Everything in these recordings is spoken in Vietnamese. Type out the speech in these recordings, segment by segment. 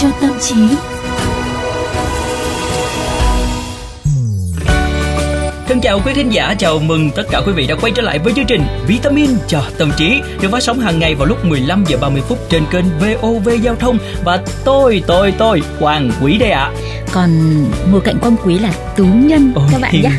cho tâm trí. Thân chào quý thính giả, chào mừng tất cả quý vị đã quay trở lại với chương trình Vitamin cho tâm trí được phát sóng hàng ngày vào lúc 15 giờ 30 phút trên kênh VOV Giao thông và tôi tôi tôi Hoàng Quý đây ạ. À. Còn ngồi cạnh Quang Quý là Tú Nhân Ôi, các bạn nhé.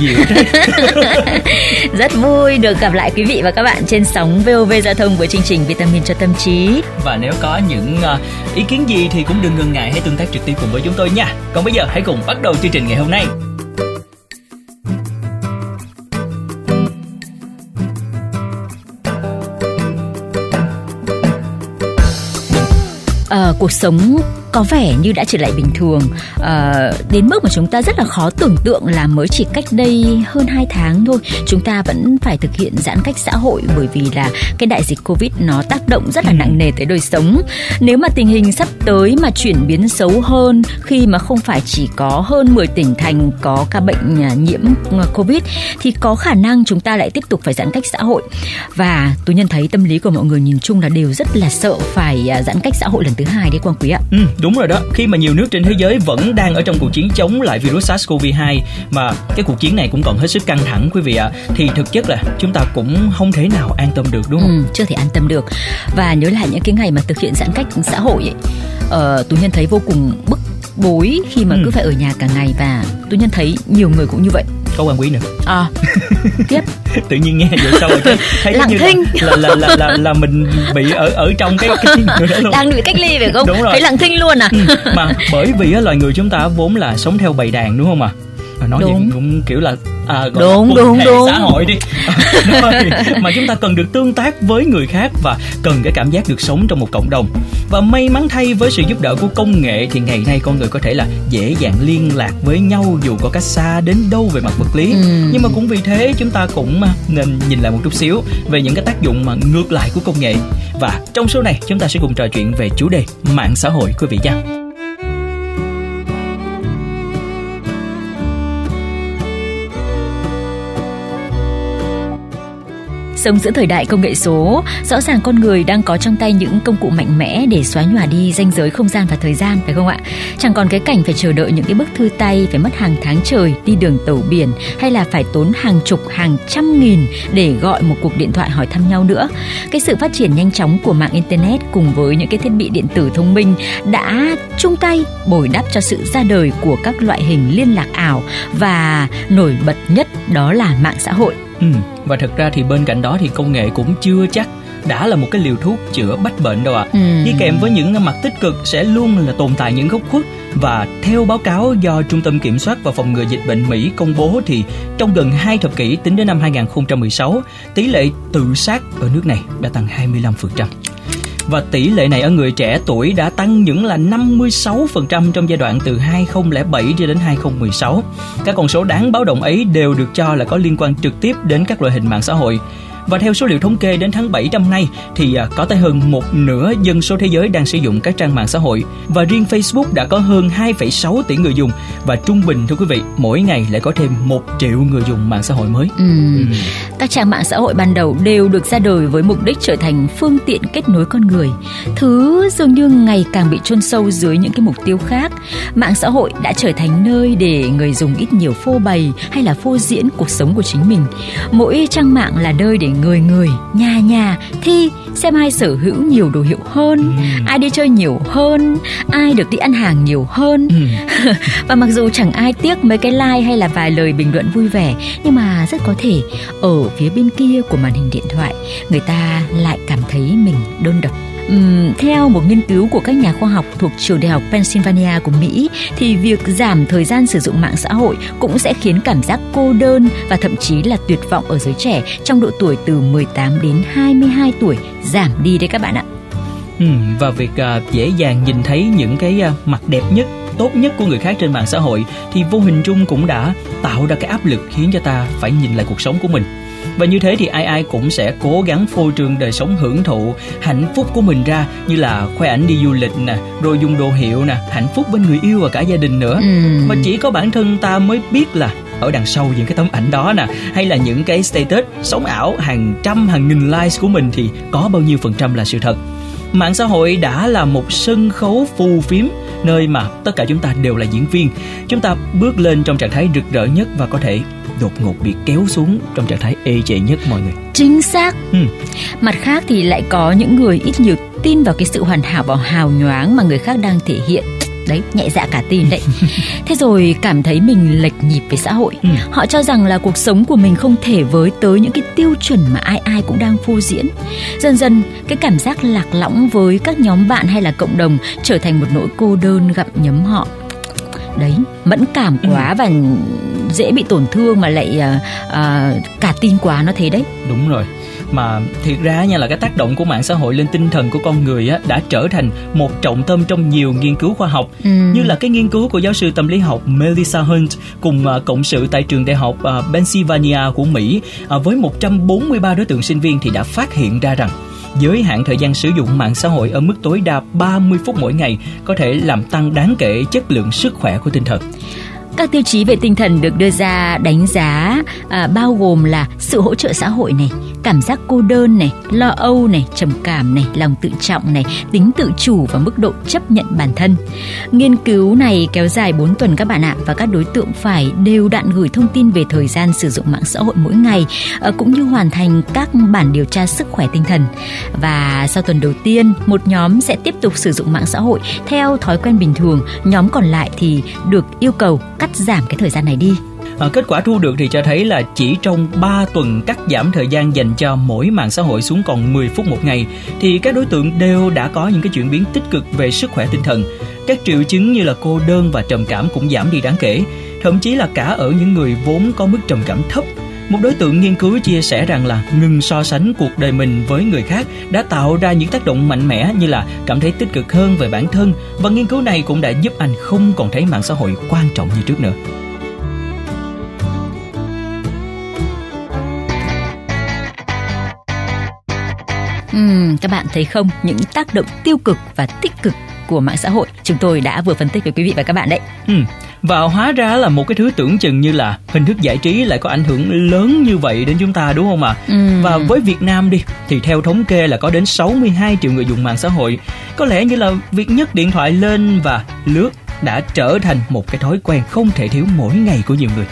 Rất vui được gặp lại quý vị và các bạn trên sóng VOV Giao thông với chương trình Vitamin cho tâm trí. Và nếu có những ờ, ý kiến gì thì cũng đừng ngần ngại hãy tương tác trực tiếp cùng với chúng tôi nha. Còn bây giờ hãy cùng bắt đầu chương trình ngày hôm nay. Cuộc sống có vẻ như đã trở lại bình thường. Ờ, đến mức mà chúng ta rất là khó tưởng tượng là mới chỉ cách đây hơn 2 tháng thôi chúng ta vẫn phải thực hiện giãn cách xã hội bởi vì là cái đại dịch covid nó tác động rất là nặng nề tới đời sống. Nếu mà tình hình sắp tới mà chuyển biến xấu hơn khi mà không phải chỉ có hơn 10 tỉnh thành có ca bệnh à, nhiễm à, covid thì có khả năng chúng ta lại tiếp tục phải giãn cách xã hội. Và tôi nhận thấy tâm lý của mọi người nhìn chung là đều rất là sợ phải à, giãn cách xã hội lần thứ hai đấy quang quý ạ. Ừ, đúng rồi đó. Khi mà nhiều nước trên thế giới vẫn đang ở trong cuộc chiến chống lại virus SARS-CoV-2 mà cái cuộc chiến này cũng còn hết sức căng thẳng quý vị ạ. Thì thực chất là chúng ta cũng không thể nào an tâm được đúng không? Ừ, chưa thể an tâm được và nhớ lại những cái ngày mà thực hiện giãn cách xã hội ấy ờ, tú nhân thấy vô cùng bức bối khi mà Ừ. cứ phải ở nhà cả ngày và tú nhân thấy nhiều người cũng như vậy Có quan quý nữa. à tiếp Tự nhiên nghe vậy sao rồi thấy, Lặng như thinh. là, là, là, là, là, là mình bị ở ở trong cái cái người đó luôn. đang bị cách ly phải không Đúng rồi. thấy lặng thinh luôn à Ừ, mà bởi vì á, loài người chúng ta vốn là sống theo bầy đàn đúng không ạ? À, nói Đúng. gì cũng kiểu là à, gọi Đúng, là đúng, đúng. xã hội đi mà chúng ta cần được tương tác với người khác và cần cái cảm giác được sống trong một cộng đồng và may mắn thay với sự giúp đỡ của công nghệ thì ngày nay con người có thể là dễ dàng liên lạc với nhau dù có cách xa đến đâu về mặt vật lý Ừ. nhưng mà cũng vì thế chúng ta cũng à, nên nhìn lại một chút xíu về những cái tác dụng mà ngược lại của công nghệ và trong số này chúng ta sẽ cùng trò chuyện về chủ đề mạng xã hội quý vị nha Sống giữa thời đại công nghệ số, rõ ràng con người đang có trong tay những công cụ mạnh mẽ để xóa nhòa đi ranh giới không gian và thời gian, phải không ạ? Chẳng còn cái cảnh phải chờ đợi những cái bức thư tay phải mất hàng tháng trời đi đường tàu biển hay là phải tốn hàng chục hàng trăm nghìn để gọi một cuộc điện thoại hỏi thăm nhau nữa. Cái sự phát triển nhanh chóng của mạng internet cùng với những cái thiết bị điện tử thông minh đã chung tay bồi đắp cho sự ra đời của các loại hình liên lạc ảo và nổi bật nhất đó là mạng xã hội. Ừ, và thực ra thì bên cạnh đó thì công nghệ cũng chưa chắc đã là một cái liều thuốc chữa bách bệnh đâu ạ. Ừ. Đi kèm với những mặt tích cực sẽ luôn là tồn tại những góc khuất và theo báo cáo do Trung tâm Kiểm soát và Phòng ngừa Dịch bệnh Mỹ công bố thì trong gần 2 thập kỷ tính đến năm 2016, tỷ lệ tự sát ở nước này đã tăng 25%. Và tỷ lệ này ở người trẻ tuổi đã tăng những là 56% trong giai đoạn từ 2007 cho đến 2016. Các con số đáng báo động ấy đều được cho là có liên quan trực tiếp đến các loại hình mạng xã hội. Và theo số liệu thống kê đến tháng 7 năm nay thì à, có tới hơn một nửa dân số thế giới đang sử dụng các trang mạng xã hội và riêng Facebook đã có hơn 2,6 tỷ người dùng và trung bình thưa quý vị mỗi ngày lại có thêm 1 triệu người dùng mạng xã hội mới. Ừ. Ừ. Các trang mạng xã hội ban đầu đều được ra đời với mục đích trở thành phương tiện kết nối con người. Thứ dường như ngày càng bị chôn sâu dưới những cái mục tiêu khác. Mạng xã hội đã trở thành nơi để người dùng ít nhiều phô bày hay là phô diễn cuộc sống của chính mình. Mỗi trang mạng là nơi để người người, nhà nhà thi xem ai sở hữu nhiều đồ hiệu hơn, ai đi chơi nhiều hơn, ai được đi ăn hàng nhiều hơn. Ừ. và mặc dù chẳng ai tiếc mấy cái like hay là vài lời bình luận vui vẻ nhưng mà rất có thể ở phía bên kia của màn hình điện thoại người ta lại cảm thấy mình đơn độc theo một nghiên cứu của các nhà khoa học thuộc trường đại học Pennsylvania của Mỹ thì việc giảm thời gian sử dụng mạng xã hội cũng sẽ khiến cảm giác cô đơn và thậm chí là tuyệt vọng ở giới trẻ trong độ tuổi từ 18 đến 22 tuổi giảm đi đấy các bạn ạ. Ừ, và việc à, dễ dàng nhìn thấy những cái à, mặt đẹp nhất tốt nhất của người khác trên mạng xã hội thì vô hình chung cũng đã tạo ra cái áp lực khiến cho ta phải nhìn lại cuộc sống của mình và như thế thì ai ai cũng sẽ cố gắng phô trương đời sống hưởng thụ hạnh phúc của mình ra như là khoe ảnh đi du lịch nè rồi dùng đồ hiệu nè hạnh phúc bên người yêu và cả gia đình nữa Ừm. mà chỉ có bản thân ta mới biết là ở đằng sau những cái tấm ảnh đó nè hay là những cái status sống ảo hàng trăm hàng nghìn likes của mình thì có bao nhiêu phần trăm là sự thật mạng xã hội đã là một sân khấu phù phiếm nơi mà tất cả chúng ta đều là diễn viên. Chúng ta bước lên trong trạng thái rực rỡ nhất và có thể đột ngột bị kéo xuống trong trạng thái ê chề nhất mọi người. Chính xác. Ừ. Mặt khác thì lại có những người ít nhiều tin vào cái sự hoàn hảo và hào nhoáng mà người khác đang thể hiện đấy nhẹ dạ cả tin đấy thế rồi cảm thấy mình lệch nhịp với xã hội ừ. họ cho rằng là cuộc sống của mình không thể với tới những cái tiêu chuẩn mà ai ai cũng đang phô diễn dần dần cái cảm giác lạc lõng với các nhóm bạn hay là cộng đồng trở thành một nỗi cô đơn gặm nhấm họ đấy mẫn cảm ừ. quá ừ. và dễ bị tổn thương mà lại uh, uh, cả tin quá nó thế đấy đúng rồi mà thiệt ra nha là cái tác động của mạng xã hội lên tinh thần của con người á đã trở thành một trọng tâm trong nhiều nghiên cứu khoa học ừ. như là cái nghiên cứu của giáo sư tâm lý học Melissa Hunt cùng uh, cộng sự tại trường đại học uh, Pennsylvania của Mỹ uh, với 143 đối tượng sinh viên thì đã phát hiện ra rằng giới hạn thời gian sử dụng mạng xã hội ở mức tối đa 30 phút mỗi ngày có thể làm tăng đáng kể chất lượng sức khỏe của tinh thần. Các tiêu chí về tinh thần được đưa ra đánh giá à, bao gồm là sự hỗ trợ xã hội này, cảm giác cô đơn này, lo âu này, trầm cảm này, lòng tự trọng này, tính tự chủ và mức độ chấp nhận bản thân. Nghiên cứu này kéo dài 4 tuần các bạn ạ và các đối tượng phải đều đặn gửi thông tin về thời gian sử dụng mạng xã hội mỗi ngày ờ, cũng như hoàn thành các bản điều tra sức khỏe tinh thần. Và sau tuần đầu tiên, một nhóm sẽ tiếp tục sử dụng mạng xã hội theo thói quen bình thường, nhóm còn lại thì được yêu cầu cắt giảm cái thời gian này đi À, kết quả thu được thì cho thấy là chỉ trong 3 tuần cắt giảm thời gian dành cho mỗi mạng xã hội xuống còn 10 phút một ngày thì các đối tượng đều đã có những cái chuyển biến tích cực về sức khỏe tinh thần. Các triệu chứng như là cô đơn và trầm cảm cũng giảm đi đáng kể, thậm chí là cả ở những người vốn có mức trầm cảm thấp một đối tượng nghiên cứu chia sẻ rằng là ngừng so sánh cuộc đời mình với người khác đã tạo ra những tác động mạnh mẽ như là cảm thấy tích cực hơn về bản thân và nghiên cứu này cũng đã giúp anh không còn thấy mạng xã hội quan trọng như trước nữa. Uhm, các bạn thấy không, những tác động tiêu cực và tích cực của mạng xã hội chúng tôi đã vừa phân tích với quý vị và các bạn đấy. Ừ. Và hóa ra là một cái thứ tưởng chừng như là hình thức giải trí lại có ảnh hưởng lớn như vậy đến chúng ta đúng không ạ? À? Ừ. Và với Việt Nam đi thì theo thống kê là có đến 62 triệu người dùng mạng xã hội. Có lẽ như là việc nhấc điện thoại lên và lướt đã trở thành một cái thói quen không thể thiếu mỗi ngày của nhiều người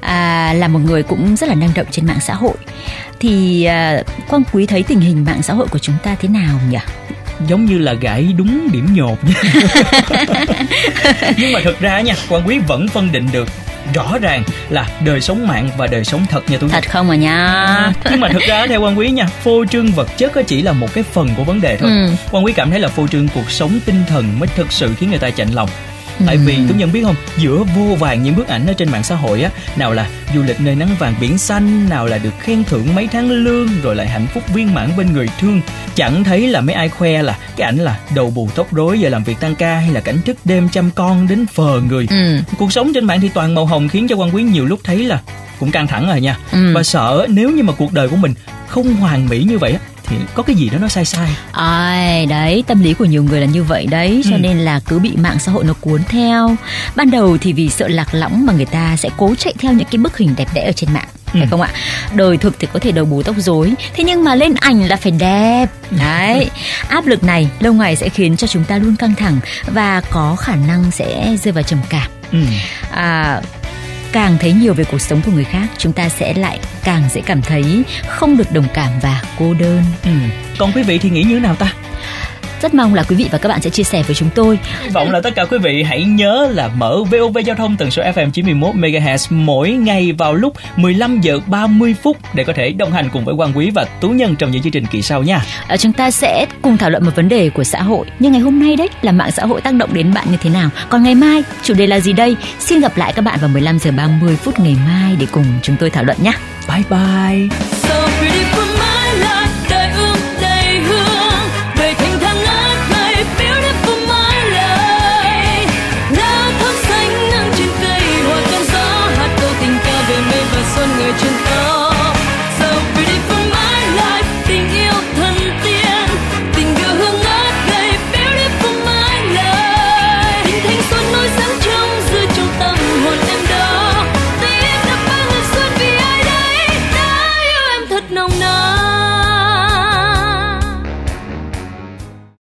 à, là một người cũng rất là năng động trên mạng xã hội. Thì à, quang quý thấy tình hình mạng xã hội của chúng ta thế nào nhỉ? Giống như là gãi đúng điểm nhột nhưng mà thực ra nha quan quý vẫn phân định được rõ ràng là đời sống mạng và đời sống thật nha tôi thật không à nha à, nhưng mà thực ra theo quan quý nha phô trương vật chất chỉ là một cái phần của vấn đề thôi. Ừ. quan quý cảm thấy là phô trương cuộc sống tinh thần mới thực sự khiến người ta chạnh lòng tại vì tú nhân biết không giữa vô vàng những bức ảnh ở trên mạng xã hội á nào là du lịch nơi nắng vàng biển xanh nào là được khen thưởng mấy tháng lương rồi lại hạnh phúc viên mãn bên người thương chẳng thấy là mấy ai khoe là cái ảnh là đầu bù tóc rối giờ làm việc tăng ca hay là cảnh thức đêm chăm con đến phờ người ừ. cuộc sống trên mạng thì toàn màu hồng khiến cho quan quý nhiều lúc thấy là cũng căng thẳng rồi nha ừ. và sợ nếu như mà cuộc đời của mình không hoàn mỹ như vậy thì có cái gì đó nó sai sai à, đấy tâm lý của nhiều người là như vậy đấy cho ừ. nên là cứ bị mạng xã hội nó cuốn theo ban đầu thì vì sợ lạc lõng mà người ta sẽ cố chạy theo những cái bức hình đẹp đẽ ở trên mạng phải ừ. không ạ đời thực thì có thể đầu bù tóc rối thế nhưng mà lên ảnh là phải đẹp đấy áp lực này lâu ngày sẽ khiến cho chúng ta luôn căng thẳng và có khả năng sẽ rơi vào trầm cảm ừ. à, càng thấy nhiều về cuộc sống của người khác, chúng ta sẽ lại càng dễ cảm thấy không được đồng cảm và cô đơn ừ. còn quý vị thì nghĩ như thế nào ta rất mong là quý vị và các bạn sẽ chia sẻ với chúng tôi. Hy vọng là tất cả quý vị hãy nhớ là mở VOV Giao thông tần số FM 91 MHz mỗi ngày vào lúc 15 giờ 30 phút để có thể đồng hành cùng với Quang Quý và Tú Nhân trong những chương trình kỳ sau nha. À, chúng ta sẽ cùng thảo luận một vấn đề của xã hội. Nhưng ngày hôm nay đấy là mạng xã hội tác động đến bạn như thế nào? Còn ngày mai chủ đề là gì đây? Xin gặp lại các bạn vào 15 giờ 30 phút ngày mai để cùng chúng tôi thảo luận nhé. Bye bye.